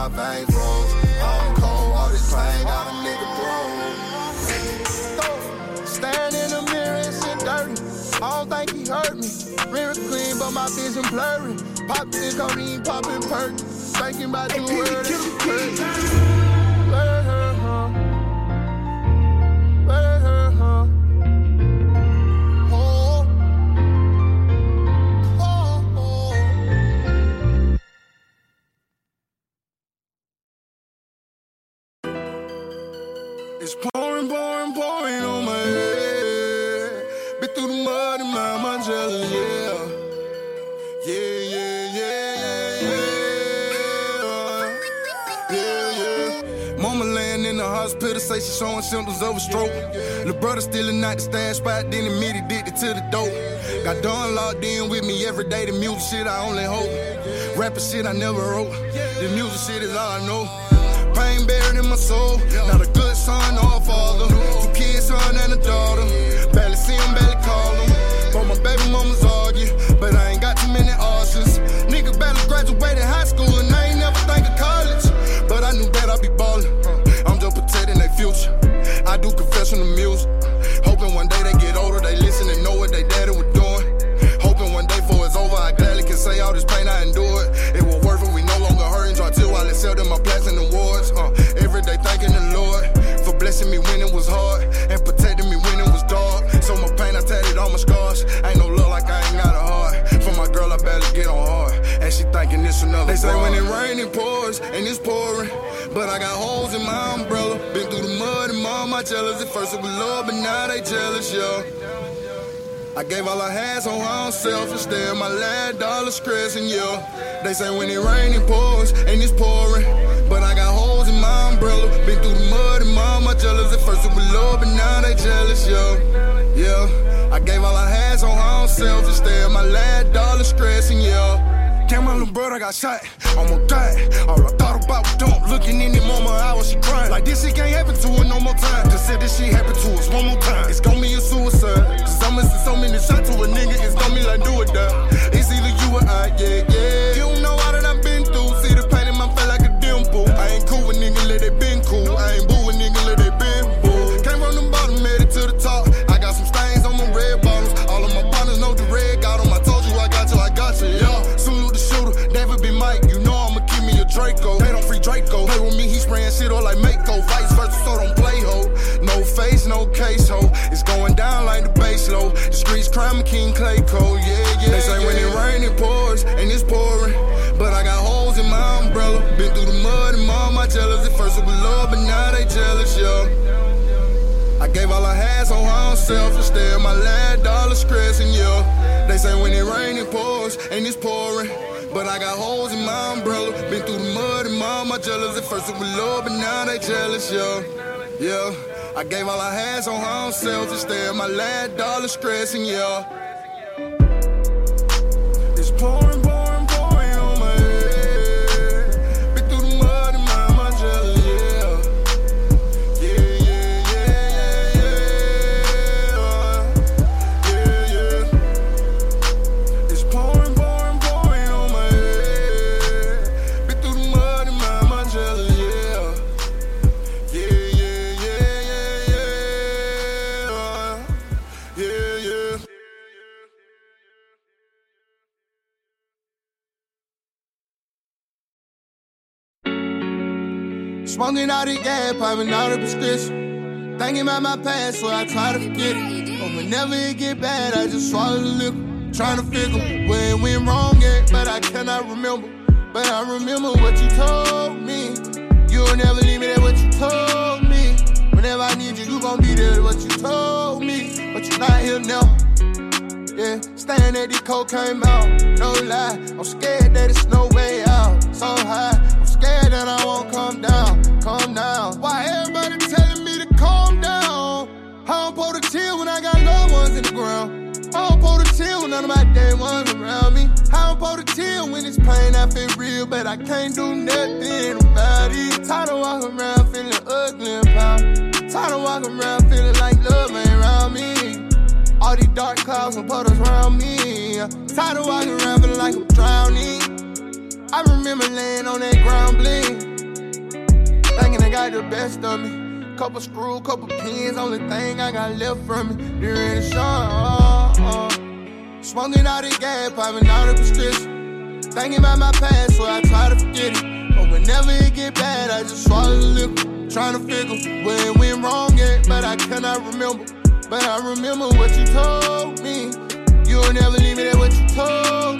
my veins. I'm cold, all this pain got a nigga. Staring in the mirror, and shit dirty. I don't think he hurt me. Mirror clean, but my vision blurry. Popping codeine, popping perk. Thinking about word, that mud and my, my yeah. Yeah, yeah, yeah, yeah, yeah. Yeah, yeah. Mama laying in the hospital, say she showing symptoms of a stroke. Lil' brother stealing out the stash spot, then admit addicted to the dope. Got Dawn locked in with me every day, the music shit I only hope. Rapping shit I never wrote, the music shit is all I know. Pain buried in my soul, not a good son or a father. Two kids, son and a daughter. Barely see him, barely. But my baby mama's argue, but I ain't got too many options. Nigga barely graduated high school and I ain't never think of college. But I knew that I'd be ballin'. I'm just protecting their future. I do confessional music. Hoping one day they get older, they listen and know what they daddy was doing. Hoping one day for it's over, I gladly can say all this pain I endured. It was worth it, we no longer hurting. Try till while accepting my platinum awards. Uh, pouring. But I got holes in my umbrella. Been through the mud and mom, my jealous. At first it was love, but now they jealous, yo. I gave all I had, so I'm selfish. There, my last dollar stressing, yo. They say when it rain, it pours, and it's pouring. But I got holes in my umbrella. Been through the mud and mom, my jealous. At first it was love, but now they jealous, yo. Yeah. I gave all I had, so I'm selfish. There, my last dollar stressing, yeah. Damn, my little brother got shot, almost died. All I thought about was dump, looking in the mama I was she crying. Like this shit can't happen to her no more time. Just said this shit happen to us one more time. It's gonna be a suicide. Cause I'm missing so many shots to a nigga, it's gonna be like do or die. It's either you or I, yeah, yeah. You don't know all that I've been through. See the pain in my face like a dimple. I ain't cool with niggas, let they been cool. I ain't crime King Clay Cole, yeah, yeah. They say when it rain, it pours, and it's pouring. But I got holes in my umbrella. Been through the mud and mom, my jealous. At first it was love, but now they jealous, yo. I gave all I had, so I'm selfish. There, my last dollar stressing, yo. They say when it rain, it pours, and it's pouring. But I got holes in my umbrella. Been through the mud and mom, my jealous. At first it was love, but now they jealous, yo. Yeah. I gave all I had, so I'm selfish. There, my last dollar stressing, yeah. Smoking out the gas, popping out the prescription. Thinking about my past, so I try to forget it. But whenever it get bad, I just swallow the liquor. Trying to figure where it went wrong at, but I cannot remember. But I remember what you told me. You'll never leave me there, what you told me. Whenever I need you, you gon' be there, what you told me. But you're not here now. Yeah, staying at the cocaine out, no lie. I'm scared that it's no way out. So high, I'm scared that I won't come down, come down. Why everybody telling me to calm down? How I'm supposed to chill when I got loved ones in the ground? How I'm supposed to chill when none of my day ones around me? How I'm supposed to chill when it's pain I feel real, but I can't do nothing about it. Tired of walking around feeling ugly and proud. Tired of walking around feeling like love ain't around me. All these dark clouds and puddles around me. Tired of walking around feeling like I'm drowning. I remember laying on that ground bling. Thinking they got the best of me. Couple screw, couple pins, only thing I got left from me. They ready to show. Smoking out the gas, popping out the prescription. Thinking about my past, so I try to forget it. But whenever it get bad, I just swallow the liquor. Trying to figure where it went wrong at, but I cannot remember. But I remember what you told me. You'll never leave me there, what you told me.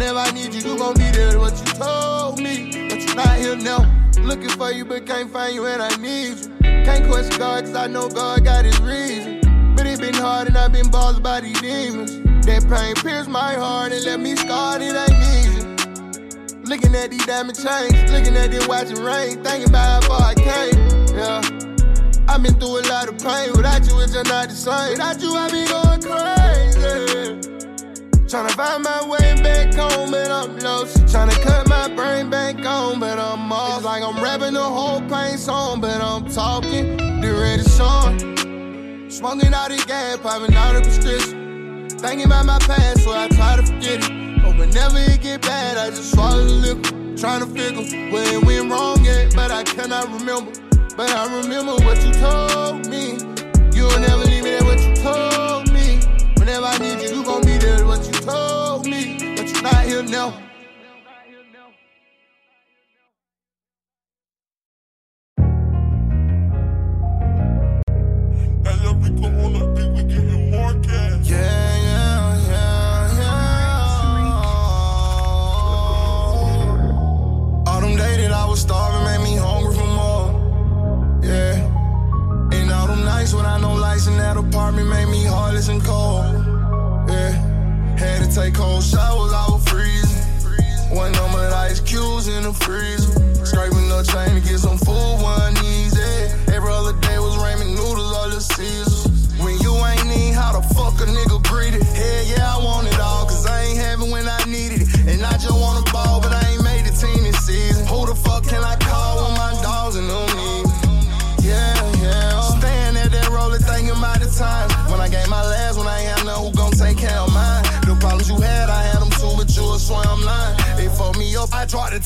Whenever I need you, you gon' be there, what you told me. But you're not here now. Looking for you, but can't find you, and I need you. Can't question God, cause I know God got his reason. But it's been hard and I've been bothered by these demons. That pain pierced my heart and left me scarred, it ain't easy. Looking at these diamond chains, looking at this watching rain, thinking about how far I came. Yeah. I've been through a lot of pain. Without you, it's just not the same. Without you, I be going crazy. Tryna find my way back home, but I'm lost. Tryna cut my brain back on, but I'm off. It's like I'm rapping the whole pain song, but I'm talking the red song. Smoking out the gas, popping out the prescription. Thinking about my past, so I try to forget it. But whenever it get bad, I just swallow the liquor. Trying to figure where it went wrong at, but I cannot remember. But I remember what you told me. You'll never leave me there, what you told me. Whenever I need you, you gon' be there, what you told me. But you're not here now. Yeah, yeah, yeah, yeah. All them days that I was starving made me hungry for more. Yeah. And all take cold showers, I was freezing. One number ice cubes in the freezer. Scraping the chain to get some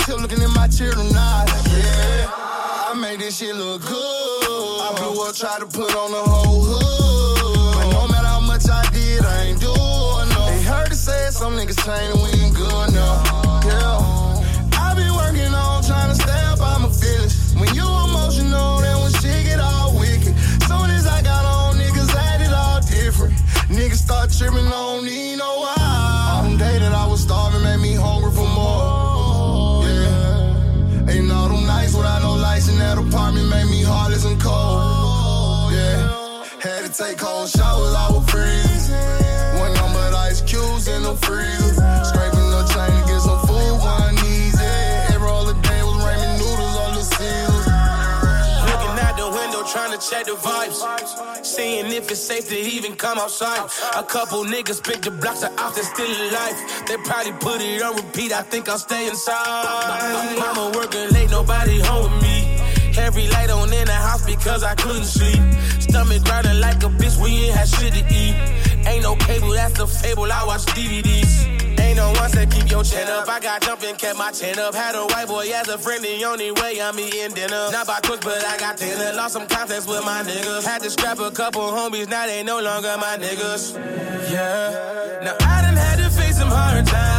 Tip looking in my children eyes. Yeah, I made this shit look good. I blew up, tried to put on the whole hood. But no matter how much I did, I ain't doing no. They heard it say some niggas changing, we ain't good now. Yeah. I be working on trying to stay up on my feelings. When you emotional, then when shit get all wicked. Soon as I got on, niggas acted all different. Niggas start tripping, take cold showers, I was freezing. One number ice cubes in the freezer. Scraping the chain to get some food, one easy. Every other day was ramen noodles on the Caesars. Looking out the window, trying to check the vibes. Seeing if it's safe to even come outside. A couple niggas pick the blocks are out there still alive. They probably put it on repeat. I think I'll stay inside. Mama working late, nobody home with me. Every light on in the house because I couldn't sleep. Stomach grinding like a bitch, we ain't had shit to eat. Ain't no cable, that's the fable. I watch DVDs. Ain't no ones that keep your chin up. I got jumping, kept my chin up. Had a white boy as a friend, the only way I'm eating dinner. Not by quick, but I got dinner. Lost some contacts with my niggas. Had to scrap a couple homies, now they no longer my niggas. Yeah. Now I done had to face some hard times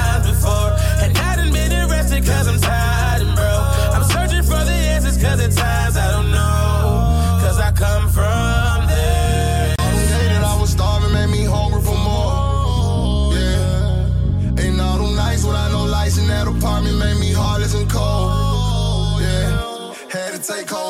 take cold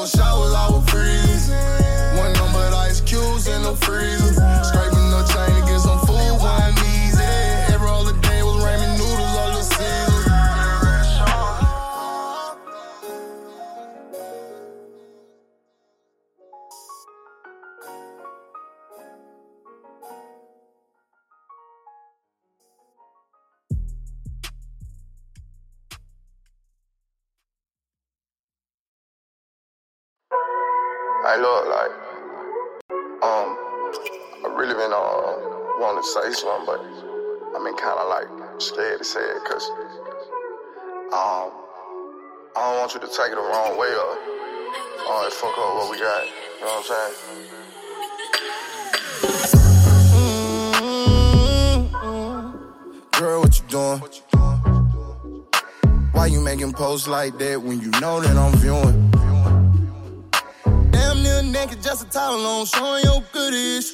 say something, but I've been kind of like scared to say it, cause um, I don't want you to take it the wrong way or, or fuck up what we got. You know what I'm saying? Girl, what you doing? Why you making posts like that when you know that I'm viewing? Damn near naked, just a towel on, showing your goodies.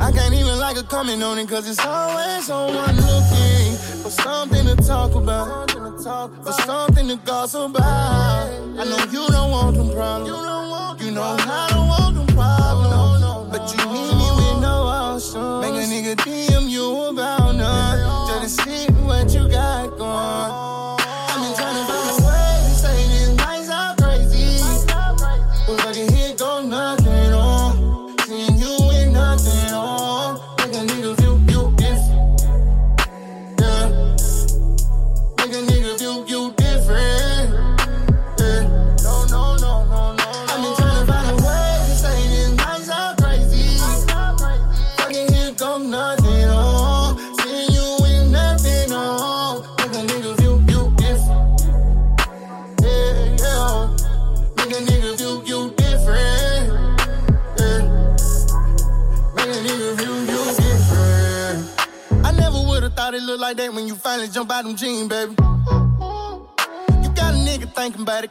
I can't even like a comment on it, cause it's always someone looking for something to talk about, for something to gossip about. I know you don't want them problems, you know I don't want them problems, but you need me with no options. Make a nigga DM you about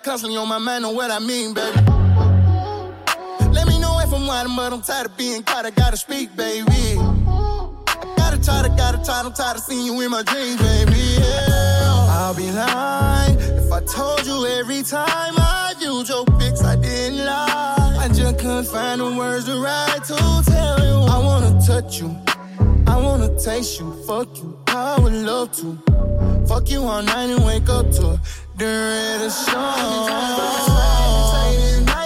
constantly on my mind, know what I mean, baby. Let me know if I'm wildin', but I'm tired of being caught. I gotta speak, baby. I gotta try to, gotta try, I'm tired of seeing you in my dreams, baby. Yeah. I'll be lying if I told you every time I viewed your pics, I didn't lie. I just couldn't find the words to write to tell you I wanna touch you. I wanna taste you, fuck you, I would love to. Fuck you all night and wake up to a, the song. show.